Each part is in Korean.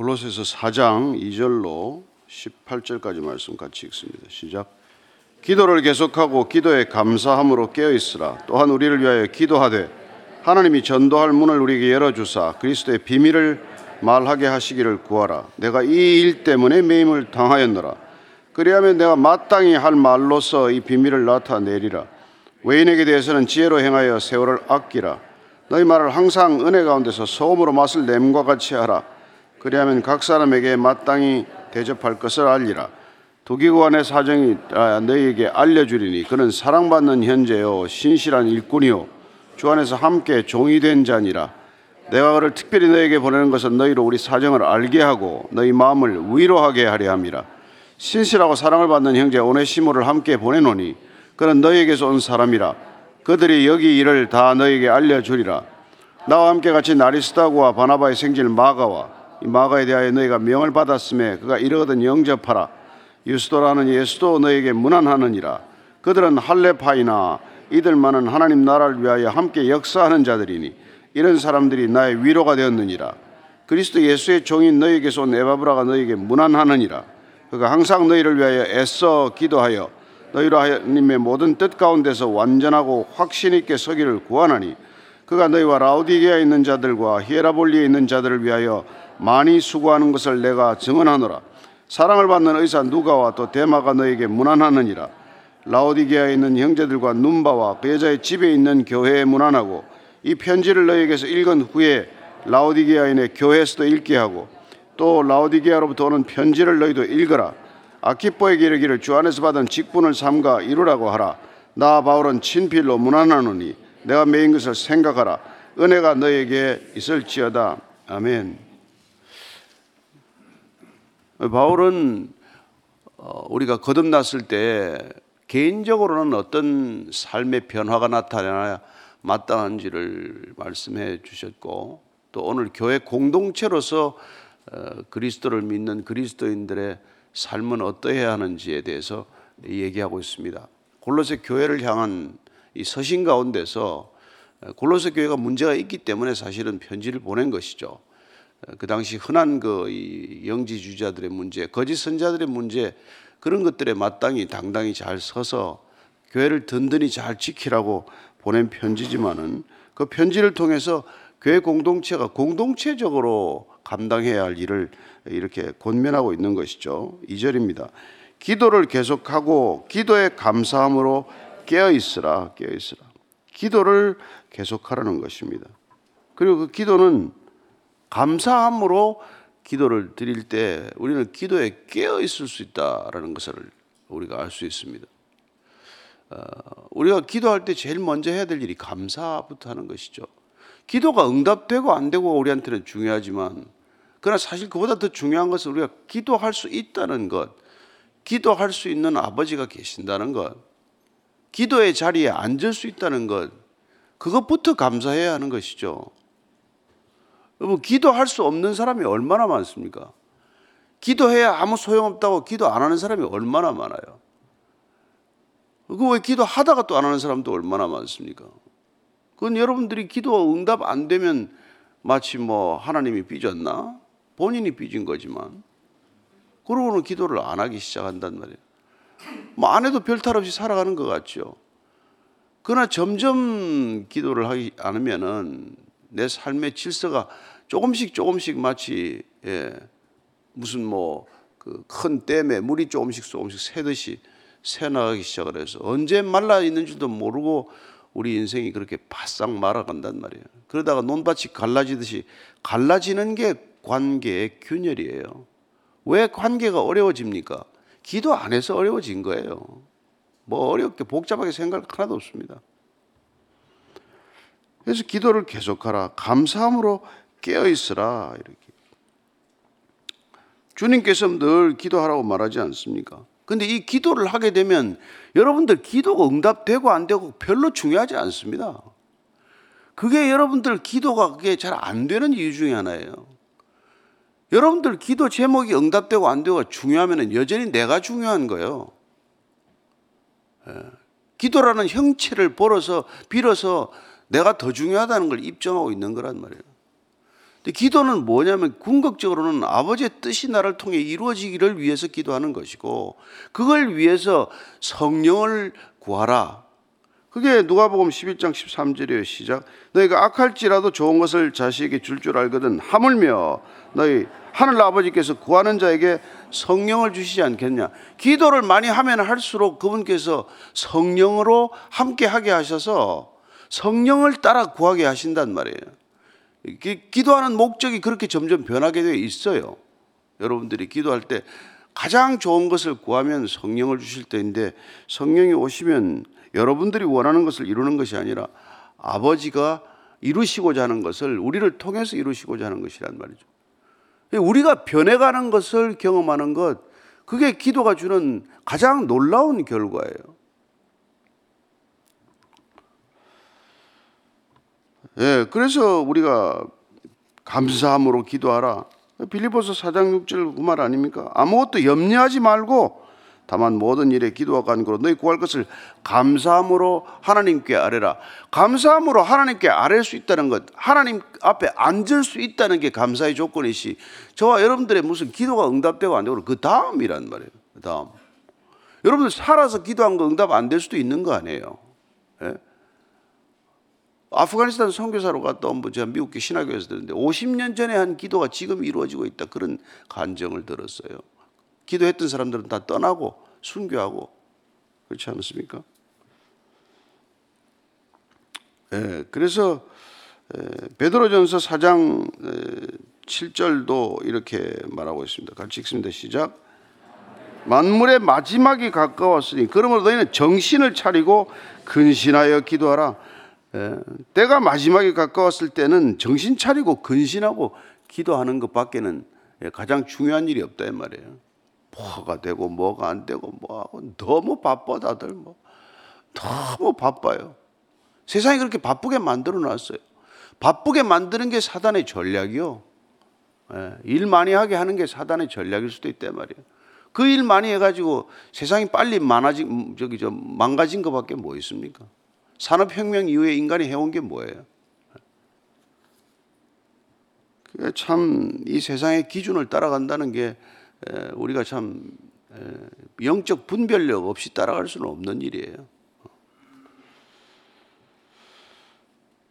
골로새서 4장 2절로 18절까지 말씀 같이 읽습니다. 시작. 기도를 계속하고 기도에 감사함으로 깨어 있으라. 또한 우리를 위하여 기도하되 하나님이 전도할 문을 우리에게 열어 주사 그리스도의 비밀을 말하게 하시기를 구하라. 내가 이 일 때문에 매임을 당하였노라. 그리하면 내가 마땅히 할 말로서 이 비밀을 나타내리라. 외인에게 대해서는 지혜로 행하여 세월을 아끼라. 너희 말을 항상 은혜 가운데서 소음으로 맛을 냄과 같이 하라. 그리하면 각 사람에게 마땅히 대접할 것을 알리라. 도기관의 사정이 너희에게 알려주리니 그는 사랑받는 현재요 신실한 일꾼이요 주 안에서 함께 종이 된 자니라. 내가 그를 특별히 너에게 보내는 것은 너희로 우리 사정을 알게 하고 너희 마음을 위로하게 하려 함이라. 신실하고 사랑을 받는 형제 오네시모를 함께 보내노니 그는 너희에게서 온 사람이라. 그들이 여기 일을 다 너희에게 알려주리라. 나와 함께 같이 나리스다고와 바나바의 생질 마가와 이 마가에 대하여 너희가 명을 받았음에 그가 이르거든 영접하라. 유스도라는 예수도 너에게 문안하느니라. 그들은 할레파이나 이들만은 하나님 나라를 위하여 함께 역사하는 자들이니 이런 사람들이 나의 위로가 되었느니라. 그리스도 예수의 종인 너에게서 온 에바브라가 너에게 문안하느니라. 그가 항상 너희를 위하여 애써 기도하여 너희로 하나님의 모든 뜻 가운데서 완전하고 확신 있게 서기를 구하나니 그가 너희와 라우디게아에 있는 자들과 히에라볼리에 있는 자들을 위하여 많이 수고하는 것을 내가 증언하노라. 사랑을 받는 의사 누가와 또 데마가 너에게 문안하느니라. 라오디게아에 있는 형제들과 눈바와 그 여자의 집에 있는 교회에 문안하고 이 편지를 너에게서 읽은 후에 라오디게아인의 교회에서도 읽게 하고 또 라오디게아로부터 오는 편지를 너희도 읽어라. 아키포에게 이르기를 주 안에서 받은 직분을 삼가 이루라고 하라. 나 바울은 친필로 문안하노니 내가 메인 것을 생각하라. 은혜가 너에게 있을지어다. 아멘. 바울은 어, 우리가 거듭났을 때 개인적으로는 어떤 삶의 변화가 나타나야 마땅한지를 말씀해 주셨고 또 오늘 교회 공동체로서 어, 그리스도를 믿는 그리스도인들의 삶은 어떠해야 하는지에 대해서 얘기하고 있습니다. 골로새 교회를 향한 이 서신 가운데서 어, 골로새 교회가 문제가 있기 때문에 사실은 편지를 보낸 것이죠. 그 당시 흔한 그 영지주자들의 문제, 거짓 선자들의 문제 그런 것들에 마땅히 당당히 잘 서서 교회를 든든히 잘 지키라고 보낸 편지지만은 그 편지를 통해서 교회 공동체가 공동체적으로 감당해야 할 일을 이렇게 권면하고 있는 것이죠. 2절입니다. 기도를 계속하고 기도에 감사함으로 깨어 있으라, 깨어 있으라. 기도를 계속하라는 것입니다. 그리고 그 기도는 감사함으로 기도를 드릴 때 우리는 기도에 깨어 있을 수 있다라는 것을 우리가 알 수 있습니다. 어, 우리가 기도할 때 제일 먼저 해야 될 일이 감사부터 하는 것이죠. 기도가 응답되고 안 되고 우리한테는 중요하지만 그러나 사실 그보다 더 중요한 것은 우리가 기도할 수 있다는 것, 기도할 수 있는 아버지가 계신다는 것, 기도의 자리에 앉을 수 있다는 것, 그것부터 감사해야 하는 것이죠. 여러분, 기도할 수 없는 사람이 얼마나 많습니까? 기도해야 아무 소용없다고 기도 안 하는 사람이 얼마나 많아요. 그왜 기도하다가 또 안 하는 사람도 얼마나 많습니까? 그건 여러분들이 기도 응답 안 되면 마치 뭐 하나님이 삐졌나? 본인이 삐진 거지만. 그러고는 기도를 안 하기 시작한단 말이에요. 뭐 안 해도 별탈 없이 살아가는 것 같죠. 그러나 점점 기도를 하지 않으면은 내 삶의 질서가 조금씩 조금씩 마치 예, 무슨 뭐 그 큰 댐에 물이 조금씩 조금씩 새듯이 새나가기 시작을 해서 언제 말라 있는 줄도 모르고 우리 인생이 그렇게 바싹 말아간단 말이에요. 그러다가 논밭이 갈라지듯이 갈라지는 게 관계의 균열이에요. 왜 관계가 어려워집니까? 기도 안 해서 어려워진 거예요. 뭐 어렵게 복잡하게 생각 하나도 없습니다. 그래서 기도를 계속하라. 감사함으로 깨어 있으라. 이렇게. 주님께서 늘 기도하라고 말하지 않습니까? 근데 이 기도를 하게 되면 여러분들 기도가 응답되고 안 되고 별로 중요하지 않습니다. 그게 여러분들 기도가 그게 잘 안 되는 이유 중에 하나예요. 여러분들 기도 제목이 응답되고 안 되고 중요하면 여전히 내가 중요한 거예요. 예. 기도라는 형체를 벌어서 빌어서 내가 더 중요하다는 걸 입증하고 있는 거란 말이에요. 근데 기도는 뭐냐면 궁극적으로는 아버지의 뜻이 나를 통해 이루어지기를 위해서 기도하는 것이고 그걸 위해서 성령을 구하라. 그게 누가복음 11장 13절이에요. 시작. 너희가 악할지라도 좋은 것을 자식에게 줄줄 알거든 하물며 너희 하늘 아버지께서 구하는 자에게 성령을 주시지 않겠냐. 기도를 많이 하면 할수록 그분께서 성령으로 함께 하게 하셔서 성령을 따라 구하게 하신단 말이에요. 기도하는 목적이 그렇게 점점 변하게 되어 있어요. 여러분들이 기도할 때 가장 좋은 것을 구하면 성령을 주실 때인데 성령이 오시면 여러분들이 원하는 것을 이루는 것이 아니라 아버지가 이루시고자 하는 것을 우리를 통해서 이루시고자 하는 것이란 말이죠. 우리가 변해가는 것을 경험하는 것, 그게 기도가 주는 가장 놀라운 결과예요. 예, 그래서 우리가 감사함으로 기도하라. 빌리보서 4장 6절 그 말 아닙니까? 아무것도 염려하지 말고 다만 모든 일에 기도와 간구로 너희 구할 것을 감사함으로 하나님께 아뢰라. 감사함으로 하나님께 아뢰 수 있다는 것, 하나님 앞에 앉을 수 있다는 게 감사의 조건이시. 저와 여러분들의 무슨 기도가 응답되고 안 되고 그 다음이란 말이에요. 그 다음. 여러분들 살아서 기도한 거 응답 안 될 수도 있는 거 아니에요. 예? 아프가니스탄 선교사로 갔다 온 분, 제가 미국계 신학교에서 들었는데 50년 전에 한 기도가 지금 이루어지고 있다. 그런 간정을 들었어요. 기도했던 사람들은 다 떠나고 순교하고 그렇지 않습니까? 예, 그래서 베드로전서 4장 7절도 이렇게 말하고 있습니다. 같이 읽습니다. 시작. 만물의 마지막이 가까웠으니 그러므로 너희는 정신을 차리고 근신하여 기도하라. 예, 때가 마지막에 가까웠을 때는 정신 차리고 근신하고 기도하는 것밖에는 예, 가장 중요한 일이 없다 이 말이에요. 뭐가 되고 뭐가 안 되고 뭐하고 너무 바빠 다들 뭐 너무 바빠요. 세상이 그렇게 바쁘게 만들어 놨어요. 바쁘게 만드는 게 사단의 전략이요. 예, 일 많이 하게 하는 게 사단의 전략일 수도 있단 말이에요. 그 일 많이 해가지고 세상이 빨리 많아진 저기 저 망가진 것밖에 뭐 있습니까? 산업혁명 이후에 인간이 해온 게 뭐예요? 참이 세상의 기준을 따라간다는 게 우리가 참 영적 분별력 없이 따라갈 수는 없는 일이에요.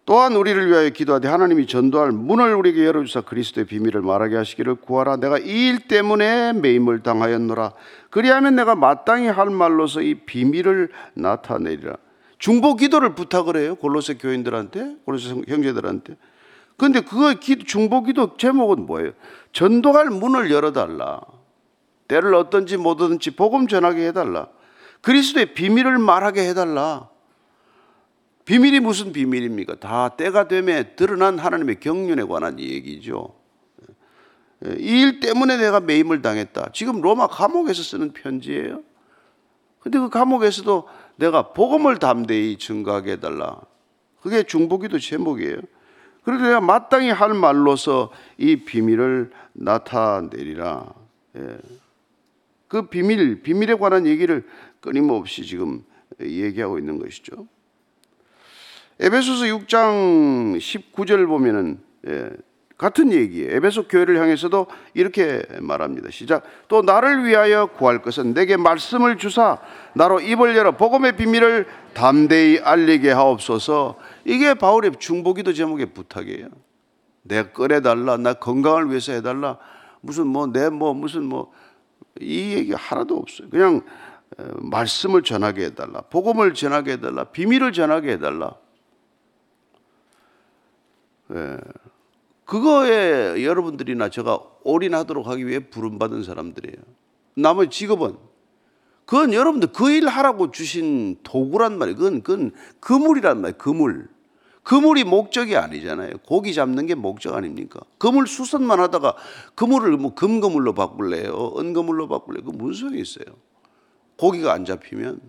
또한 우리를 위하여 기도하되 하나님이 전도할 문을 우리에게 열어주사 그리스도의 비밀을 말하게 하시기를 구하라. 내가 이 일 때문에 매임을 당하였노라. 그리하면 내가 마땅히 할 말로서 이 비밀을 나타내리라. 중보 기도를 부탁을 해요. 골로새 교인들한테, 골로새 형제들한테. 근데 그 중보 기도 제목은 뭐예요? 전도할 문을 열어달라. 때를 어떤지 못하든지 복음 전하게 해달라. 그리스도의 비밀을 말하게 해달라. 비밀이 무슨 비밀입니까? 다 때가 되면 드러난 하나님의 경륜에 관한 얘기죠. 이 일 때문에 내가 매임을 당했다. 지금 로마 감옥에서 쓰는 편지예요. 근데 그 감옥에서도 내가 복음을 담대히 증가하게 해달라. 그게 중보기도 제목이에요. 그래서 내가 마땅히 할 말로서 이 비밀을 나타내리라. 예. 그 비밀, 비밀에 관한 얘기를 끊임없이 지금 얘기하고 있는 것이죠. 에베소서 6장 19절 보면은 예, 같은 얘기예요. 에베소 교회를 향해서도 이렇게 말합니다. 시작. 또 나를 위하여 구할 것은 내게 말씀을 주사 나로 입을 열어 복음의 비밀을 담대히 알리게 하옵소서. 이게 바울의 중보기도 제목의 부탁이에요. 내가 꺼내달라, 나 건강을 위해서 해달라. 무슨 뭐 내뭐 무슨 뭐 이 얘기 하나도 없어요. 그냥 말씀을 전하게 해달라. 복음을 전하게 해달라. 비밀을 전하게 해달라. 예. 그거에 여러분들이나 제가 올인하도록 하기 위해 부름받은 사람들이에요. 나머지 직업은 그건 여러분들 그 일 하라고 주신 도구란 말이에요. 그건, 그건 그물이란 말이에요. 그물. 그물이 목적이 아니잖아요. 고기 잡는 게 목적 아닙니까? 그물 수선만 하다가 그물을 뭐 금그물로 바꿀래요? 은그물로 바꿀래요? 그 무슨 소용이 있어요? 고기가 안 잡히면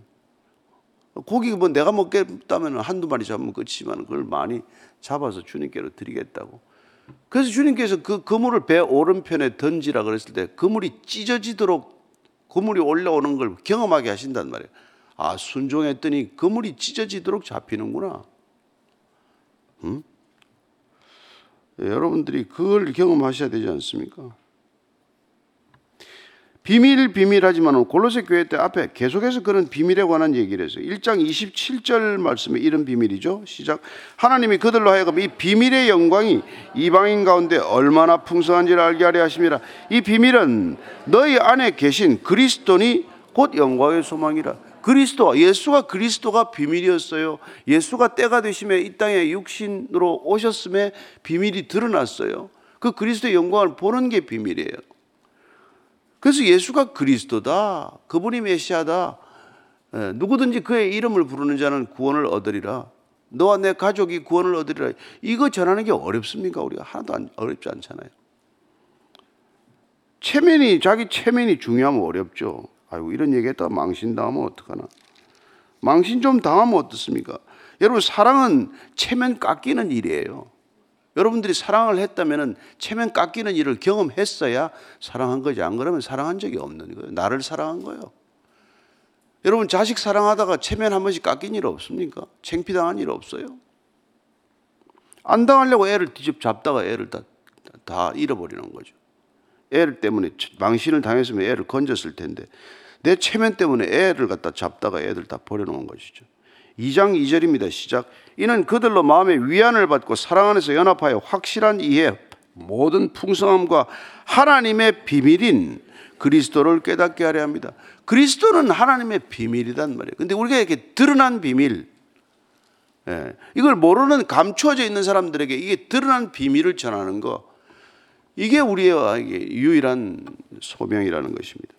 고기 뭐 내가 먹겠다면 한두 마리 잡으면 끝이지만 그걸 많이 잡아서 주님께로 드리겠다고. 그래서 주님께서 그 그물을 배 오른편에 던지라 그랬을 때 그물이 찢어지도록 그물이 올라오는 걸 경험하게 하신단 말이에요. 아, 순종했더니 그물이 찢어지도록 잡히는구나. 음? 예, 여러분들이 그걸 경험하셔야 되지 않습니까? 비밀 비밀하지만 골로새 교회 때 앞에 계속해서 그런 비밀에 관한 얘기를 했어요. 1장 27절 말씀에 이런 비밀이죠. 시작. 하나님이 그들로 하여금 이 비밀의 영광이 이방인 가운데 얼마나 풍성한지를 알게 하려 하심이라. 이 비밀은 너희 안에 계신 그리스도니 곧 영광의 소망이라. 그리스도 예수가 그리스도가 비밀이었어요. 예수가 때가 되심에 이 땅에 육신으로 오셨음에 비밀이 드러났어요. 그 그리스도의 영광을 보는 게 비밀이에요. 그래서 예수가 그리스도다. 그분이 메시아다. 예, 누구든지 그의 이름을 부르는 자는 구원을 얻으리라. 너와 내 가족이 구원을 얻으리라. 이거 전하는 게 어렵습니까? 우리가 하나도 안, 어렵지 않잖아요. 체면이 자기 체면이 중요하면 어렵죠. 아이고 이런 얘기 했다가 망신 당하면 어떡하나. 망신 좀 당하면 어떻습니까? 여러분 사랑은 체면 깎이는 일이에요. 여러분들이 사랑을 했다면 체면 깎이는 일을 경험했어야 사랑한 거지. 안 그러면 사랑한 적이 없는 거예요. 나를 사랑한 거예요. 여러분 자식 사랑하다가 체면 한 번씩 깎인 일 없습니까? 챙피당한 일 없어요? 안 당하려고 애를 뒤집 잡다가 애를 다, 다 잃어버리는 거죠. 애를 때문에 망신을 당했으면 애를 건졌을 텐데 내 체면 때문에 애를 갖다 잡다가 애들 다 버려놓은 것이죠. 2장 2절입니다. 시작. 이는 그들로 마음의 위안을 받고 사랑 안에서 연합하여 확실한 이해, 모든 풍성함과 하나님의 비밀인 그리스도를 깨닫게 하려 합니다. 그리스도는 하나님의 비밀이단 말이에요. 근데 우리가 이렇게 드러난 비밀, 예, 이걸 모르는 감추어져 있는 사람들에게 이게 드러난 비밀을 전하는 거, 이게 우리의 유일한 소명이라는 것입니다.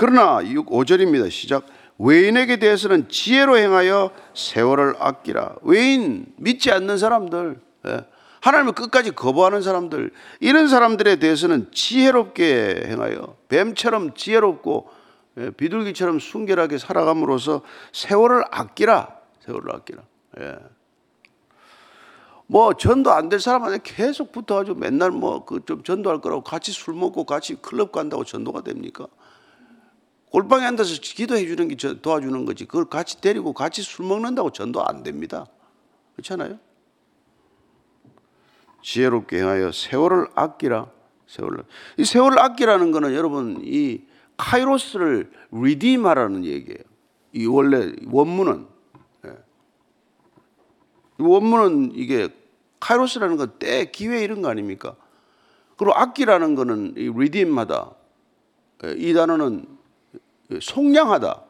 그러나 5절입니다. 시작. 외인에게 대해서는 지혜로 행하여 세월을 아끼라. 외인 믿지 않는 사람들, 예, 하나님을 끝까지 거부하는 사람들, 이런 사람들에 대해서는 지혜롭게 행하여 뱀처럼 지혜롭고 예, 비둘기처럼 순결하게 살아감으로써 세월을 아끼라. 세월을 아끼라. 예. 뭐 전도 안 될 사람한테 계속 붙어가지고 맨날 뭐 그 좀 전도할 거라고 같이 술 먹고 같이 클럽 간다고 전도가 됩니까? 골방에 앉아서 기도해 주는 게 도와주는 거지. 그걸 같이 데리고 같이 술 먹는다고 전도 안 됩니다. 그렇잖아요? 지혜롭게 행하여 세월을 아끼라. 세월을. 이 세월을 아끼라는 거는 여러분 이 카이로스를 리디마라는 얘기예요. 이 원래 원문은 예. 원문은 이게 카이로스라는 건 때, 기회 이런 거 아닙니까? 그리고 아끼라는 거는 이 리디마다. 예, 이 단어는 속량하다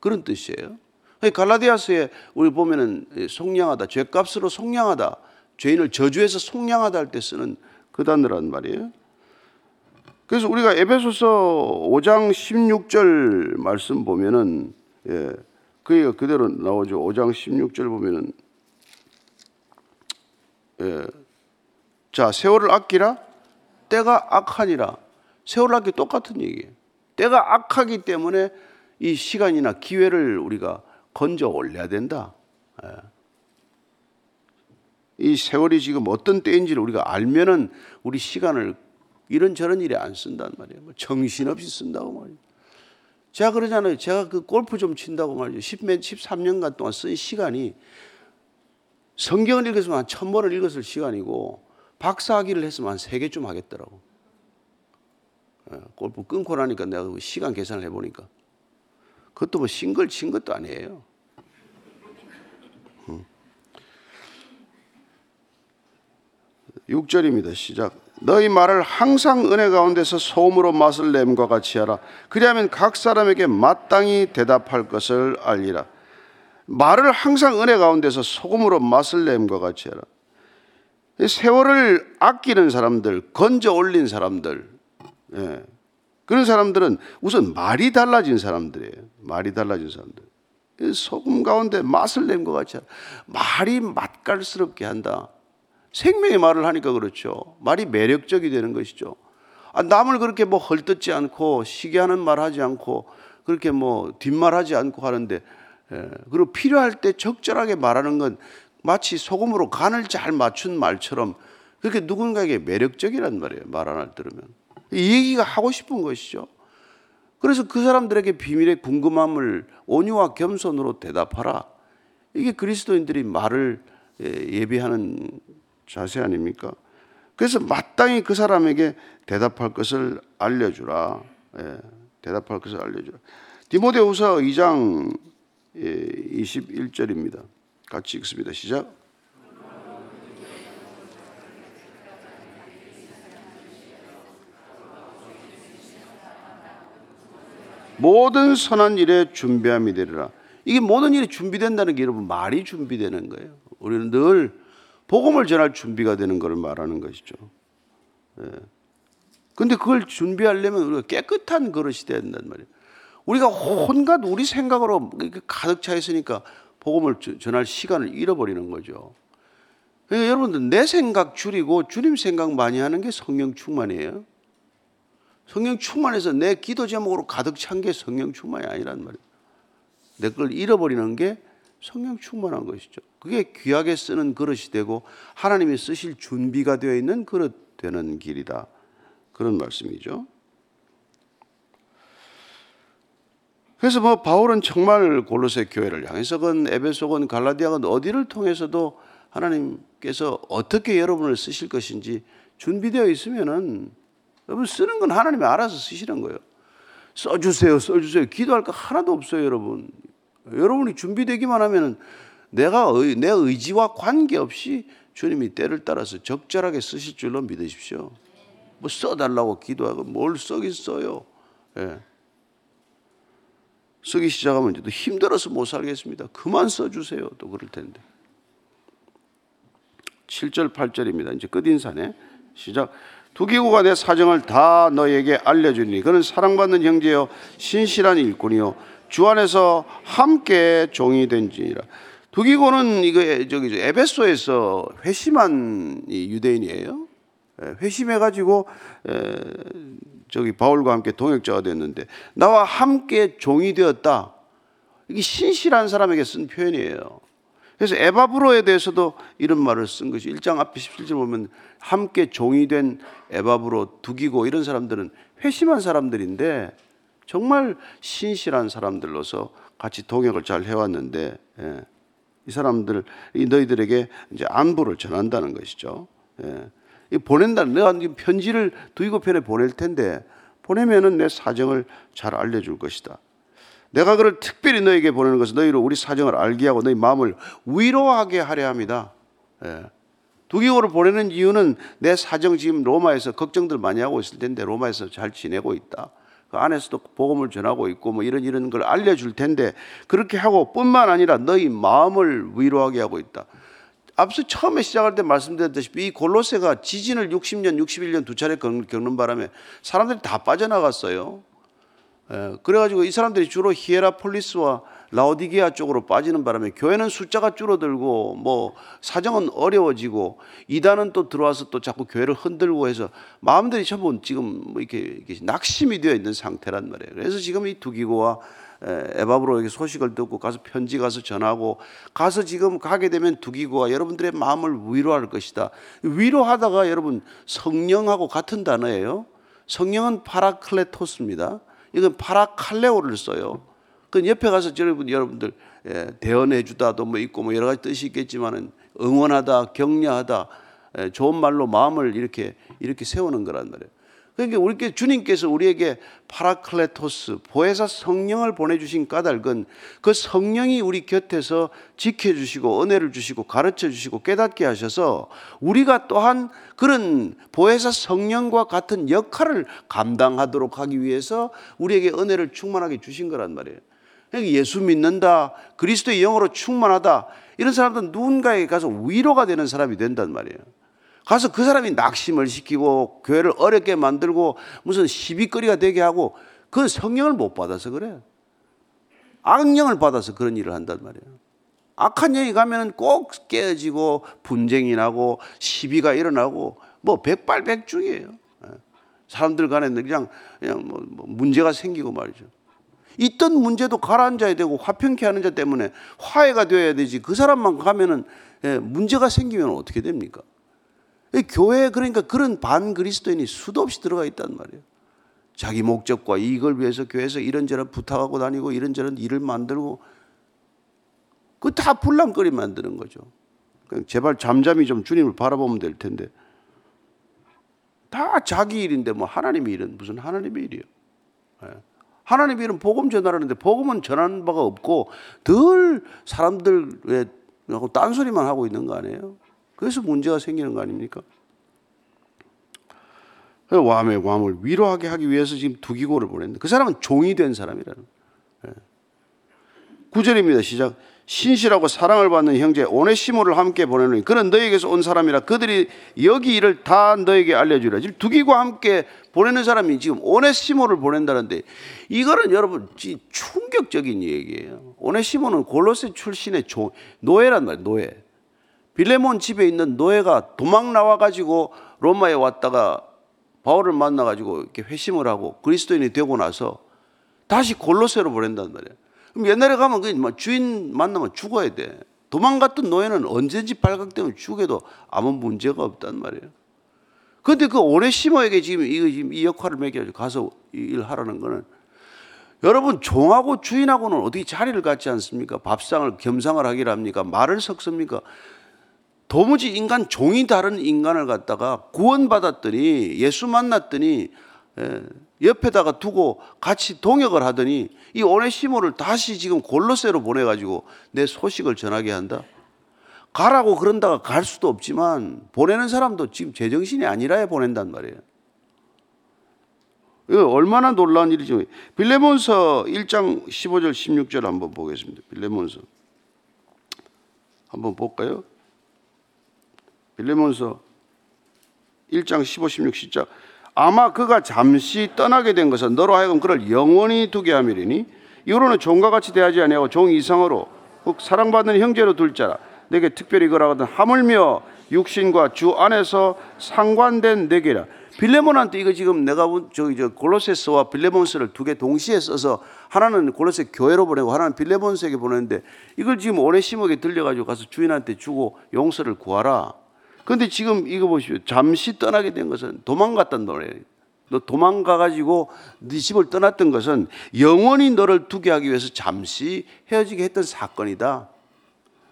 그런 뜻이에요. 갈라디아서에 우리 보면은 속량하다, 죄값으로 속량하다, 죄인을 저주해서 속량하다 할 때 쓰는 그 단어란 말이에요. 그래서 우리가 에베소서 5장 16절 말씀 보면은 예, 그게 그대로 나오죠. 5장 16절 보면은 예, 자 세월을 아끼라 때가 악하니라 세월을 아끼 똑같은 얘기예요. 때가 악하기 때문에 이 시간이나 기회를 우리가 건져 올려야 된다. 예. 이 세월이 지금 어떤 때인지를 우리가 알면은 우리 시간을 이런저런 일에 안 쓴단 말이에요. 뭐 정신없이 쓴다고 말이에요. 제가 그러잖아요. 제가 그 골프 좀 친다고 말이죠. 10몇, 13년간 동안 쓴 시간이 성경을 읽었으면 한 천 번을 읽었을 시간이고 박사학위를 했으면 한 세 개쯤 하겠더라고. 어, 골프 끊고 나니까 내가 그 시간 계산을 해보니까 그것도 뭐 싱글 친 것도 아니에요. 6절입니다. 시작. 너희 말을 항상 은혜 가운데서 소음으로 맛을 냄과 같이 하라. 그리하면 각 사람에게 마땅히 대답할 것을 알리라. 말을 항상 은혜 가운데서 소금으로 맛을 냄과 같이 하라. 세월을 아끼는 사람들, 건져 올린 사람들, 예. 그런 사람들은 우선 말이 달라진 사람들이에요. 말이 달라진 사람들. 소금 가운데 맛을 낸 것 같이 말이 맛깔스럽게 한다. 생명의 말을 하니까 그렇죠. 말이 매력적이 되는 것이죠. 아, 남을 그렇게 뭐 헐뜯지 않고 시기하는 말 하지 않고 그렇게 뭐 뒷말하지 않고 하는데 예. 그리고 필요할 때 적절하게 말하는 건 마치 소금으로 간을 잘 맞춘 말처럼 그렇게 누군가에게 매력적이란 말이에요. 말 하나 들으면. 이 얘기가 하고 싶은 것이죠. 그래서 그 사람들에게 비밀의 궁금함을 온유와 겸손으로 대답하라. 이게 그리스도인들이 말을 예, 예비하는 자세 아닙니까? 그래서 마땅히 그 사람에게 대답할 것을 알려주라. 예, 대답할 것을 알려주라. 디모데후서 2장 예, 21절입니다. 같이 읽습니다. 시작. 모든 선한 일에 준비함이 되리라. 이게 모든 일이 준비된다는 게 여러분 말이 준비되는 거예요. 우리는 늘 복음을 전할 준비가 되는 것을 말하는 것이죠. 예. 근데 그걸 준비하려면 우리가 깨끗한 그릇이 된단 말이에요. 우리가 온갖 우리 생각으로 가득 차 있으니까 복음을 전할 시간을 잃어버리는 거죠. 그러니까 여러분들 내 생각 줄이고 주님 생각 많이 하는 게 성령 충만이에요. 성령 충만해서 내 기도 제목으로 가득 찬 게 성령 충만이 아니란 말이에요. 내 걸 잃어버리는 게 성령 충만한 것이죠. 그게 귀하게 쓰는 그릇이 되고 하나님이 쓰실 준비가 되어 있는 그릇 되는 길이다. 그런 말씀이죠. 그래서 뭐 바울은 정말 골로새 교회를 향해서건 에베소건 갈라디아건 어디를 통해서도 하나님께서 어떻게 여러분을 쓰실 것인지 준비되어 있으면은 여러분 쓰는 건 하나님이 알아서 쓰시는 거예요. 써주세요, 써주세요. 기도할 거 하나도 없어요, 여러분. 여러분이 준비되기만 하면은 내가 의, 내 의지와 관계없이 주님이 때를 따라서 적절하게 쓰실 줄로 믿으십시오. 뭐 써달라고 기도하고 뭘 써긴 써요. 예. 쓰기 시작하면 이제 또 힘들어서 못 살겠습니다. 그만 써주세요. 또 그럴 텐데. 7절, 8절입니다. 이제 끝인사네. 시작. 두기고가 내 사정을 다 너에게 알려주니 그는 사랑받는 형제여 신실한 일꾼이요 주 안에서 함께 종이 된지니라. 두기고는 이거 저기 에베소에서 회심한 유대인이에요. 예, 회심해 가지고 저기 바울과 함께 동역자가 됐는데 나와 함께 종이 되었다. 이게 신실한 사람에게 쓴 표현이에요. 그래서 에바브로에 대해서도 이런 말을 쓴 것이 1장 앞에 17절 보면 함께 종이 된 에바브로 두기고 이런 사람들은 회심한 사람들인데 정말 신실한 사람들로서 같이 동역을 잘 해왔는데 예. 이 사람들 이 너희들에게 이제 안부를 전한다는 것이죠. 예. 보낸다. 내가 편지를 두이고 편에 보낼 텐데 보내면은 내 사정을 잘 알려줄 것이다. 내가 그를 특별히 너에게 보내는 것은 너희로 우리 사정을 알게 하고 너희 마음을 위로하게 하려 합니다. 예. 두기고를 보내는 이유는 내 사정 지금 로마에서 걱정들 많이 하고 있을 텐데 로마에서 잘 지내고 있다. 그 안에서도 복음을 전하고 있고 뭐 이런 이런 걸 알려줄 텐데 그렇게 하고 뿐만 아니라 너희 마음을 위로하게 하고 있다. 앞서 처음에 시작할 때 말씀드렸다시피 이 골로새가 지진을 60년, 61년 두 차례 겪는 바람에 사람들이 다 빠져나갔어요. 예, 그래가지고 이 사람들이 주로 히에라폴리스와 라오디게아 쪽으로 빠지는 바람에 교회는 숫자가 줄어들고 뭐 사정은 어려워지고 이단은 또 들어와서 또 자꾸 교회를 흔들고 해서 마음들이 전부 지금 뭐 이렇게, 이렇게 낙심이 되어 있는 상태란 말이에요. 그래서 지금 이 두기고와 에바브로에게 소식을 듣고 가서 편지 가서 전하고 가서 지금 가게 되면 두기고와 여러분들의 마음을 위로할 것이다. 위로하다가 여러분 성령하고 같은 단어예요. 성령은 파라클레토스입니다. 이건 파라칼레오를 써요. 그 옆에 가서 여러분 여러분들 예, 대언해 주다도 뭐 있고 뭐 여러 가지 뜻이 있겠지만은 응원하다, 격려하다, 예, 좋은 말로 마음을 이렇게 이렇게 세우는 거란 말이에요. 그러니까 우리께 주님께서 우리에게 파라클레토스 보혜사 성령을 보내주신 까닭은 그 성령이 우리 곁에서 지켜주시고 은혜를 주시고 가르쳐 주시고 깨닫게 하셔서 우리가 또한 그런 보혜사 성령과 같은 역할을 감당하도록 하기 위해서 우리에게 은혜를 충만하게 주신 거란 말이에요. 그러니까 예수 믿는다, 그리스도의 영으로 충만하다 이런 사람들은 누군가에게 가서 위로가 되는 사람이 된단 말이에요. 가서 그 사람이 낙심을 시키고 교회를 어렵게 만들고 무슨 시비거리가 되게 하고 그 성령을 못 받아서 그래. 악령을 받아서 그런 일을 한단 말이에요. 악한 영이 가면은 꼭 깨어지고 분쟁이 나고 시비가 일어나고 뭐 백발백중이에요. 예. 사람들 간에 그냥 그냥 뭐, 뭐 문제가 생기고 말이죠. 있던 문제도 가라앉아야 되고 화평케 하는 자 때문에 화해가 되어야 되지. 그 사람만 가면은 예, 문제가 생기면 어떻게 됩니까? 교회에 그러니까 그런 반 그리스도인이 수도 없이 들어가 있단 말이에요. 자기 목적과 이익을 위해서 교회에서 이런저런 부탁하고 다니고 이런저런 일을 만들고 그 다 불랑거리 만드는 거죠. 제발 잠잠히 좀 주님을 바라보면 될 텐데 다 자기 일인데 뭐 하나님의 일은 무슨 하나님의 일이에요. 예. 하나님의 일은 복음 전하라는데 복음은 전하는 바가 없고 늘 사람들 왜 딴소리만 하고 있는 거 아니에요? 그래서 문제가 생기는 거 아닙니까? 와의 괌을 위로하게 하기 위해서 지금 두기고를 보냈는데 그 사람은 종이 된 사람이라는. 예. 구절입니다. 시작. 신실하고 사랑을 받는 형제 오네시모를 함께 보내노니 그는 너에게서 온 사람이라 그들이 여기 일을 다 너에게 알려주라. 지금 두기고 함께 보내는 사람이 지금 오네시모를 보낸다는데 이거는 여러분 충격적인 얘기예요. 오네시모는 골로새 출신의 조, 노예란 말이에요. 노예. 빌레몬 집에 있는 노예가 도망 나와 가지고 로마에 왔다가 바울을 만나 가지고 이렇게 회심을 하고 그리스도인이 되고 나서 다시 골로새로 보낸단 말이에요. 그럼 옛날에 가면 그 주인 만나면 죽어야 돼. 도망갔던 노예는 언제든지 발각되면 죽여도 아무 문제가 없단 말이에요. 그런데 그 오네시모에게 지금 이, 지금 이 역할을 맡겨서 가서 일하라는 거는 여러분 종하고 주인하고는 어떻게 자리를 갖지 않습니까? 밥상을 겸상을 하기를 합니까? 말을 섞습니까? 도무지 인간 종이 다른 인간을 갖다가 구원받았더니 예수 만났더니 예, 옆에다가 두고 같이 동역을 하더니 이 오네시모를 다시 지금 골로새로 보내가지고 내 소식을 전하게 한다. 가라고 그런다가 갈 수도 없지만 보내는 사람도 지금 제정신이 아니라야 보낸단 말이에요. 이거 얼마나 놀라운 일이죠. 빌레몬서 1장 15절 16절 한번 보겠습니다. 빌레몬서 한번 볼까요? 빌레몬서 1장 15, 16 시작. 아마 그가 잠시 떠나게 된 것은 너로 하여금 그를 영원히 두게 함이리니 이후로는 종과 같이 대하지 아니하고 종 이상으로 사랑받는 형제로 둘 자라 내게 특별히 그라거든 하물며 육신과 주 안에서 상관된 내게라 빌레몬한테 이거 지금 내가 저기 저 골로세스와 빌레몬스를 두 개 동시에 써서 하나는 골로세 교회로 보내고 하나는 빌레몬스에게 보내는데 이걸 지금 오네시모에게 들려가지고 가서 주인한테 주고 용서를 구하라. 그런데 지금 이거 보십시오. 잠시 떠나게 된 것은 도망갔단 노래예요. 너 도망가가지고 네 집을 떠났던 것은 영원히 너를 두게 하기 위해서 잠시 헤어지게 했던 사건이다.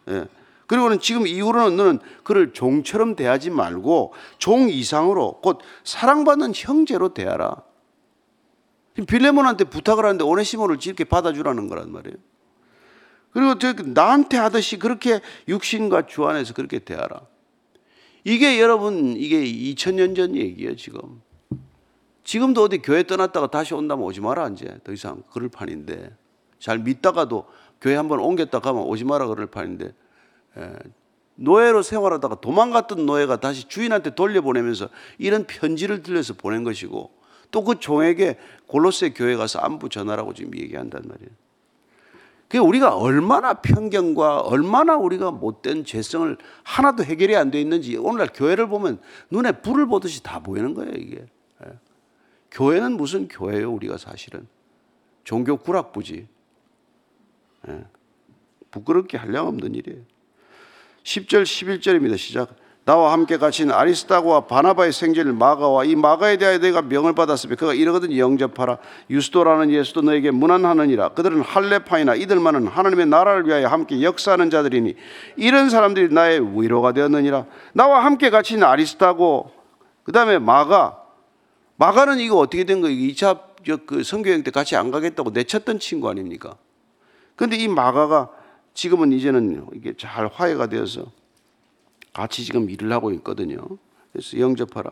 예. 그리고는 지금 이후로는 너는 그를 종처럼 대하지 말고 종 이상으로 곧 사랑받는 형제로 대하라. 빌레몬한테 부탁을 하는데 오네시모를 이렇게 받아주라는 거란 말이에요. 그리고 나한테 하듯이 그렇게 육신과 주 안에서 그렇게 대하라. 이게 여러분 이게 2000년 전 얘기예요 지금. 지금도 어디 교회 떠났다가 다시 온다면 오지 마라 이제 더 이상 그럴 판인데 잘 믿다가도 교회 한번 옮겼다 가면 오지 마라 그럴 판인데 예, 노예로 생활하다가 도망갔던 노예가 다시 주인한테 돌려보내면서 이런 편지를 들려서 보낸 것이고 또 그 종에게 골로새 교회 가서 안부 전하라고 지금 얘기한단 말이에요. 그 우리가 얼마나 편견과 얼마나 우리가 못된 죄성을 하나도 해결이 안 돼 있는지 오늘날 교회를 보면 눈에 불을 보듯이 다 보이는 거예요 이게. 예. 교회는 무슨 교회예요 우리가 사실은 종교 구락부지. 예. 부끄럽게 한량없는 일이에요. 10절 11절입니다. 시작. 나와 함께 갇힌 아리스타고와 바나바의 생존일 마가와 이 마가에 대하여 내가 명을 받았으며 그가 이러거든 영접하라 유스도라는 예수도 너에게 문안하느니라 그들은 할레파이나 이들만은 하나님의 나라를 위하여 함께 역사하는 자들이니 이런 사람들이 나의 위로가 되었느니라 나와 함께 갇힌 아리스타고 그 다음에 마가 마가는 이거 어떻게 된 거예요? 2차 그 성교행 때 같이 안 가겠다고 내쳤던 친구 아닙니까? 근데 이 마가가 지금은 이제는 이게 잘 화해가 되어서 같이 지금 일을 하고 있거든요. 그래서 영접하라.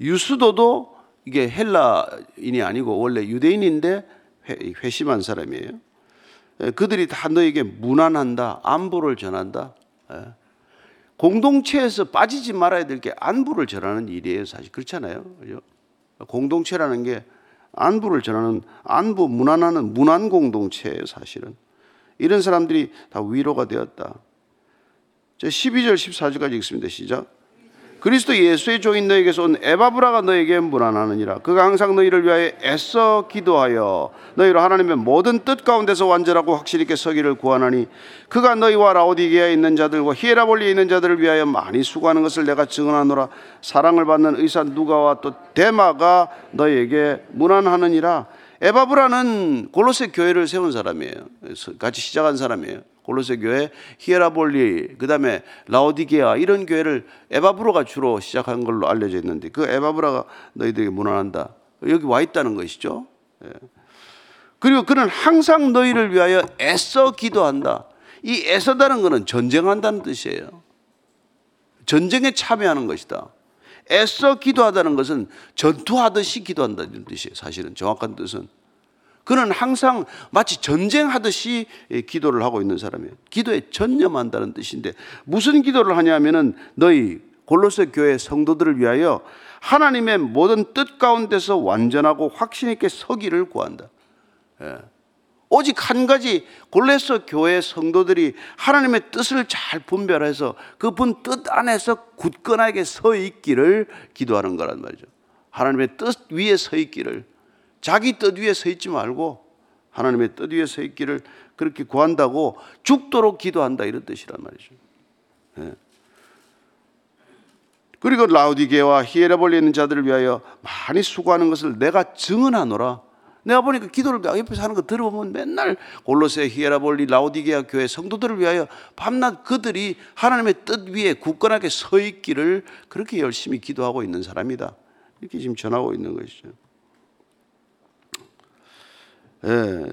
유수도도 이게 헬라인이 아니고 원래 유대인인데 회, 심한 사람이에요. 예, 그들이 다 너에게 무난한다, 안부를 전한다. 예. 공동체에서 빠지지 말아야 될 게 안부를 전하는 일이에요. 사실 그렇잖아요. 공동체라는 게 안부를 전하는 안부 무난하는 무난 공동체예요. 사실은 이런 사람들이 다 위로가 되었다. 12절 14절까지 읽습니다. 시작. 그리스도 예수의 종인 너에게서 온 에바브라가 너에게 문안하느니라. 그가 항상 너희를 위하여 애써 기도하여 너희로 하나님의 모든 뜻 가운데서 완전하고 확실히 있게 서기를 구하나니 그가 너희와 라오디게에 있는 자들과 히에라볼리에 있는 자들을 위하여 많이 수고하는 것을 내가 증언하노라. 사랑을 받는 의사 누가와 또 데마가 너에게 문안하느니라. 에바브라는 골로새 교회를 세운 사람이에요. 같이 시작한 사람이에요. 골로새 교회, 히에라볼리, 그다음에 라오디게아 이런 교회를 에바브로가 주로 시작한 걸로 알려져 있는데 그 에바브라가 너희들에게 무난한다. 여기 와 있다는 것이죠. 예. 그리고 그는 항상 너희를 위하여 애써 기도한다. 이 애써다는 것은 전쟁한다는 뜻이에요. 전쟁에 참여하는 것이다. 애써 기도하다는 것은 전투하듯이 기도한다는 뜻이에요. 사실은 정확한 뜻은. 그는 항상 마치 전쟁하듯이 기도를 하고 있는 사람이에요. 기도에 전념한다는 뜻인데 무슨 기도를 하냐면은 너희 골로새 교회 성도들을 위하여 하나님의 모든 뜻 가운데서 완전하고 확신 있게 서기를 구한다. 예. 오직 한 가지 골레서 교회 성도들이 하나님의 뜻을 잘 분별해서 그분 뜻 안에서 굳건하게 서 있기를 기도하는 거란 말이죠. 하나님의 뜻 위에 서 있기를 자기 뜻 위에 서 있지 말고 하나님의 뜻 위에 서 있기를 그렇게 구한다고 죽도록 기도한다 이런 뜻이란 말이죠. 예. 그리고 라우디게와 히에라볼리에 있는 자들을 위하여 많이 수고하는 것을 내가 증언하노라. 내가 보니까 기도를 옆에서 하는 거 들어보면 맨날 골로새 히에라볼리 라우디게아 교회 성도들을 위하여 밤낮 그들이 하나님의 뜻 위에 굳건하게 서 있기를 그렇게 열심히 기도하고 있는 사람이다. 이렇게 지금 전하고 있는 것이죠. 예.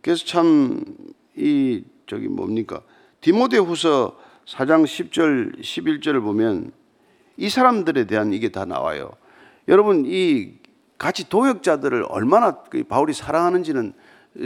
그래서 참 이 저기 뭡니까? 디모데후서 4장 10절 11절을 보면 이 사람들에 대한 이게 다 나와요. 여러분 이 같이 동역자들을 얼마나 그 바울이 사랑하는지는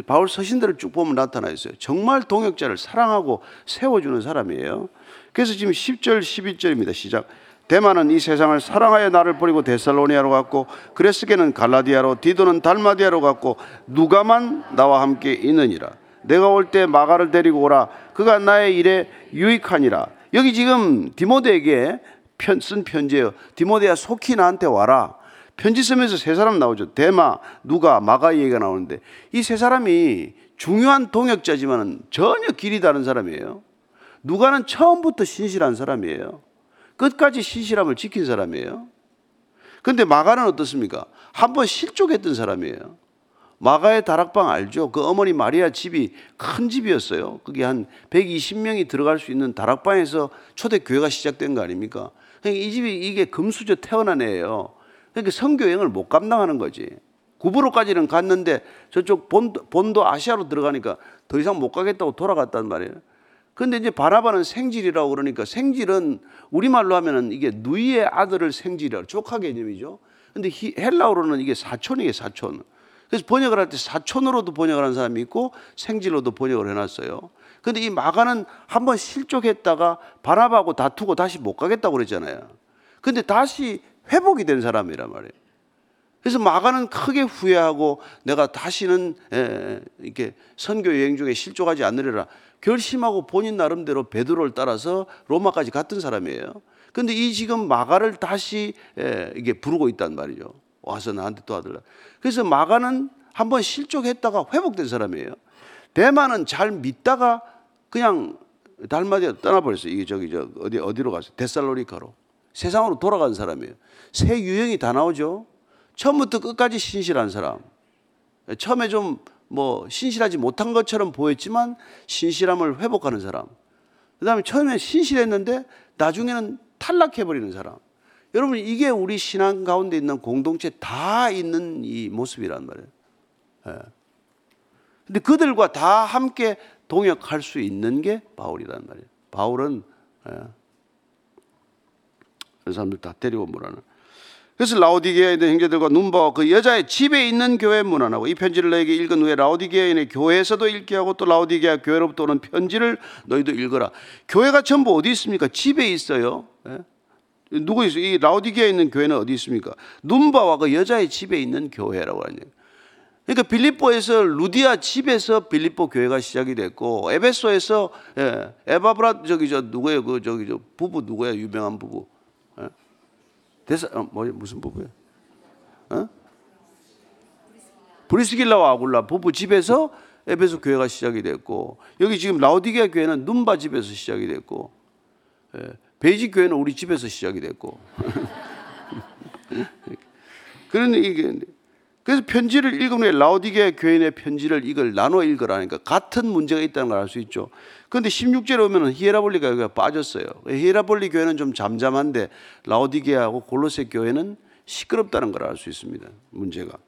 바울 서신들을 쭉 보면 나타나 있어요. 정말 동역자를 사랑하고 세워주는 사람이에요. 그래서 지금 10절, 11절입니다. 시작. 대만은 이 세상을 사랑하여 나를 버리고 데살로니아로 갔고 그레스게는 갈라디아로 디도는 달마디아로 갔고 누가만 나와 함께 있느니라. 내가 올 때 마가를 데리고 오라. 그가 나의 일에 유익하니라. 여기 지금 디모데에게 편, 쓴 편지예요. 디모데야 속히 나한테 와라. 편지 쓰면서 세 사람 나오죠. 대마, 누가, 마가 얘기가 나오는데 이 세 사람이 중요한 동역자지만 전혀 길이 다른 사람이에요. 누가는 처음부터 신실한 사람이에요. 끝까지 신실함을 지킨 사람이에요. 근데 마가는 어떻습니까? 한번 실족했던 사람이에요. 마가의 다락방 알죠? 그 어머니 마리아 집이 큰 집이었어요. 그게 한 120명이 들어갈 수 있는 다락방에서 초대 교회가 시작된 거 아닙니까? 그러니까 이 집이 이게 금수저 태어난 애예요. 그러니까 성교행을 못 감당하는 거지. 구부로까지는 갔는데 저쪽 본도, 본도 아시아로 들어가니까 더 이상 못 가겠다고 돌아갔단 말이에요. 근데 이제 바나바는 생질이라고 그러니까 생질은 우리말로 하면은 이게 누이의 아들을 생질이라고 조카 개념이죠. 근데 헬라어로는 이게 사촌이에요, 사촌. 그래서 번역을 할 때 사촌으로도 번역을 한 사람이 있고 생질로도 번역을 해놨어요. 근데 이 마가는 한번 실족했다가 바나바하고 다투고 다시 못 가겠다고 그랬잖아요. 근데 다시 회복이 된 사람이란 말이에요. 그래서 마가는 크게 후회하고 내가 다시는 이렇게 선교 여행 중에 실족하지 않으리라 결심하고 본인 나름대로 베드로를 따라서 로마까지 갔던 사람이에요. 근데 이 지금 마가를 다시 이게 부르고 있단 말이죠. 와서 나한테 도와달라. 그래서 마가는 한번 실족했다가 회복된 사람이에요. 대만은 잘 믿다가 그냥 달마디아 떠나버렸어요. 이게 저기 저 어디 어디로 갔어요? 데살로니카로 세상으로 돌아간 사람이에요. 새 유형이 다 나오죠. 처음부터 끝까지 신실한 사람. 처음에 좀 뭐 신실하지 못한 것처럼 보였지만 신실함을 회복하는 사람. 그다음에 처음에 신실했는데 나중에는 탈락해 버리는 사람. 여러분 이게 우리 신앙 가운데 있는 공동체 다 있는 이 모습이란 말이에요. 예. 근데 그들과 다 함께 동역할 수 있는 게 바울이란 말이에요. 바울은 예. 그 사람들 다 데리고 뭐라는. 그래서 라오디게아에 있는 형제들과 눈바와 그 여자의 집에 있는 교회 문안하고 이 편지를 너에게 읽은 후에 라오디게아에 있는 교회에서도 읽게 하고 또 라오디게아 교회로부터 오는 편지를 너희도 읽어라. 교회가 전부 어디 있습니까? 집에 있어요. 예? 누구 있어요? 이 라오디게아에 있는 교회는 어디 있습니까? 눈바와 그 여자의 집에 있는 교회라고 하는 거예요. 그러니까 빌립보에서 루디아 집에서 빌립보 교회가 시작이 됐고 에베소에서 예, 에바브라 저기 저 누구예요? 그 저기 저 부부 누구야? 유명한 부부. 예? 대사 어, 뭐 무슨 부부예요? 어? 브리스길라와 아굴라 부부 집에서 에베소 교회가 시작이 됐고 여기 지금 라오디게아 교회는 눔바 집에서 시작이 됐고 예, 베이직 교회는 우리 집에서 시작이 됐고 그런 이게 그래서 편지를 읽으면 라오디게 교인의 편지를 이걸 나눠 읽으라니까 같은 문제가 있다는 걸 알 수 있죠. 그런데 16절에 오면은 히에라볼리가 여기가 빠졌어요. 히에라볼리 교회는 좀 잠잠한데 라오디게하고 골로새 교회는 시끄럽다는 걸 알 수 있습니다. 문제가.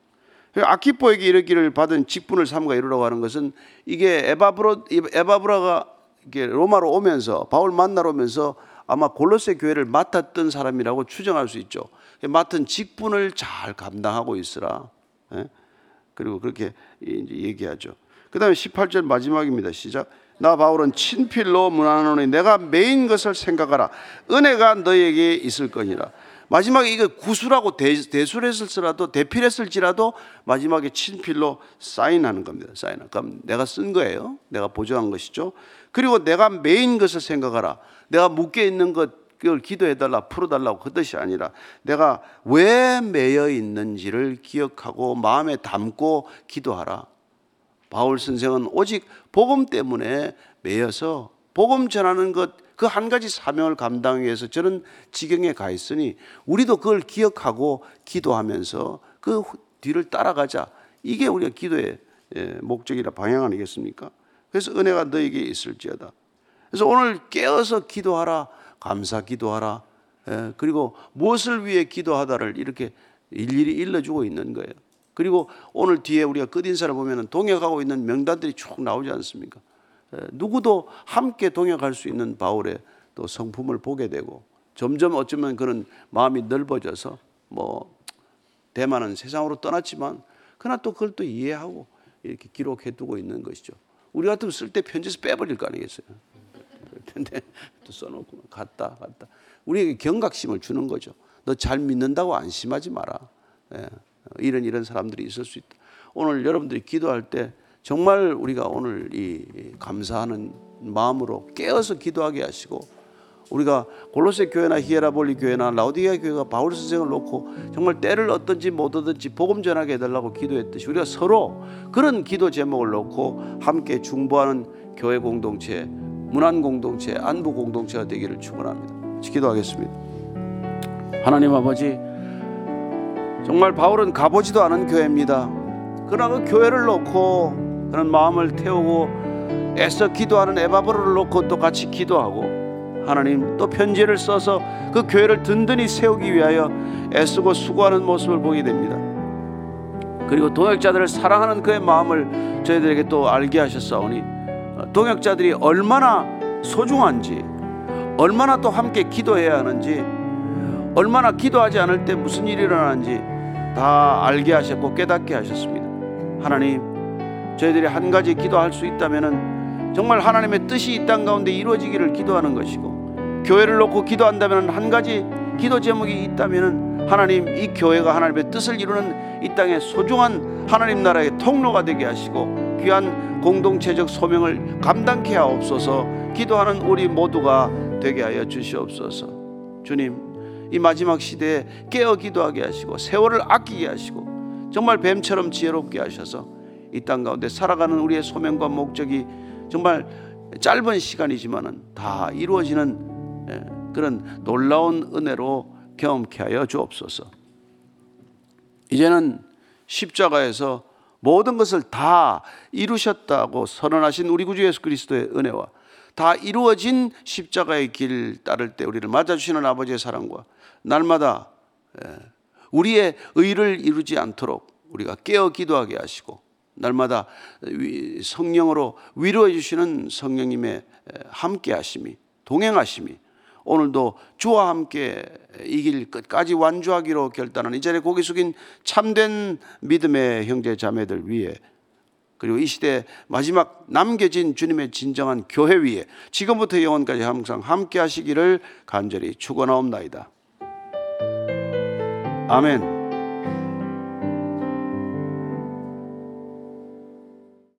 아킵보에게 이르기를 받은 직분을 삼가 이루라고 하는 것은 이게 에바브로 에바브라가 이게 로마로 오면서 바울 만나러 오면서 아마 골로새 교회를 맡았던 사람이라고 추정할 수 있죠. 맡은 직분을 잘 감당하고 있으라. 예? 그리고 그렇게 얘기하죠. 그다음에 18절 마지막입니다. 시작. 나 바울은 친필로 문안하노니 내가 매인 것을 생각하라. 은혜가 너에게 있을 거니라. 마지막에 이거 구수라고 대, 대술했을지라도 대필했을지라도 마지막에 친필로 사인하는 겁니다. 사인. 그럼 내가 쓴 거예요. 내가 보정한 것이죠. 그리고 내가 메인 것을 생각하라. 내가 묶여 있는 것 그걸 기도해달라, 풀어달라고 그 뜻이 아니라 내가 왜 매여 있는지를 기억하고 마음에 담고 기도하라. 바울 선생은 오직 복음 때문에 매여서 복음 전하는 것 그 한 가지 사명을 감당하기 위해서 저는 지경에 가 있으니 우리도 그걸 기억하고 기도하면서 그 뒤를 따라가자. 이게 우리가 기도의 예, 목적이라 방향 아니겠습니까? 그래서 은혜가 너에게 있을지어다. 그래서 오늘 깨어서 기도하라. 감사 기도하라. 예, 그리고 무엇을 위해 기도하다를 이렇게 일일이 일러주고 있는 거예요. 그리고 오늘 뒤에 우리가 끝인사를 보면 동역하고 있는 명단들이 쭉 나오지 않습니까? 예, 누구도 함께 동역할 수 있는 바울의 또 성품을 보게 되고 점점 어쩌면 그런 마음이 넓어져서 뭐 대만은 세상으로 떠났지만 그러나 또 그걸 또 이해하고 이렇게 기록해 두고 있는 것이죠. 우리 같으면 쓸 때 편지에서 빼버릴 거 아니겠어요? 근데 또 써놓고 갔다 갔다 우리에게 경각심을 주는 거죠. 너 잘 믿는다고 안심하지 마라. 예, 이런 이런 사람들이 있을 수 있다. 오늘 여러분들이 기도할 때 정말 우리가 오늘 이 감사하는 마음으로 깨어서 기도하게 하시고 우리가 골로새 교회나 히에라볼리 교회나 라우디게아 교회가 바울 선생을 놓고 정말 때를 얻든지 못 얻든지 복음 전하게 해달라고 기도했듯이 우리가 서로 그런 기도 제목을 놓고 함께 중보하는 교회 공동체, 문안 공동체, 안부 공동체가 되기를 축원합니다. 기도하겠습니다. 하나님 아버지 정말 바울은 가보지도 않은 교회입니다. 그러나 그 교회를 놓고 그런 마음을 태우고 애써 기도하는 에바브로를 놓고 또 같이 기도하고 하나님 또 편지를 써서 그 교회를 든든히 세우기 위하여 애쓰고 수고하는 모습을 보게 됩니다. 그리고 동역자들을 사랑하는 그의 마음을 저희들에게 또 알게 하셨사오니 동역자들이 얼마나 소중한지 얼마나 또 함께 기도해야 하는지 얼마나 기도하지 않을 때 무슨 일이 일어나는지 다 알게 하셨고 깨닫게 하셨습니다. 하나님 저희들이 한 가지 기도할 수 있다면은 정말 하나님의 뜻이 이 땅 가운데 이루어지기를 기도하는 것이고 교회를 놓고 기도한다면 한 가지 기도 제목이 있다면은 하나님 이 교회가 하나님의 뜻을 이루는 이 땅의 소중한 하나님 나라의 통로가 되게 하시고 귀한 공동체적 소명을 감당케 하옵소서 기도하는 우리 모두가 되게 하여 주시옵소서 주님 이 마지막 시대에 깨어 기도하게 하시고 세월을 아끼게 하시고 정말 뱀처럼 지혜롭게 하셔서 이 땅 가운데 살아가는 우리의 소명과 목적이 정말 짧은 시간이지만은 다 이루어지는 예, 그런 놀라운 은혜로 경험케 하여 주옵소서. 이제는 십자가에서 모든 것을 다 이루셨다고 선언하신 우리 구주 예수 그리스도의 은혜와 다 이루어진 십자가의 길 따를 때 우리를 맞아주시는 아버지의 사랑과 날마다 예, 우리의 의를 이루지 않도록 우리가 깨어 기도하게 하시고 날마다 성령으로 위로해 주시는 성령님의 함께 하심이 동행하심이 오늘도 주와 함께 이길 끝까지 완주하기로 결단한 이 자리에 고개 숙인 참된 믿음의 형제 자매들 위해 그리고 이 시대 마지막 남겨진 주님의 진정한 교회 위에 지금부터 영원까지 항상 함께 하시기를 간절히 축원하옵나이다. 아멘.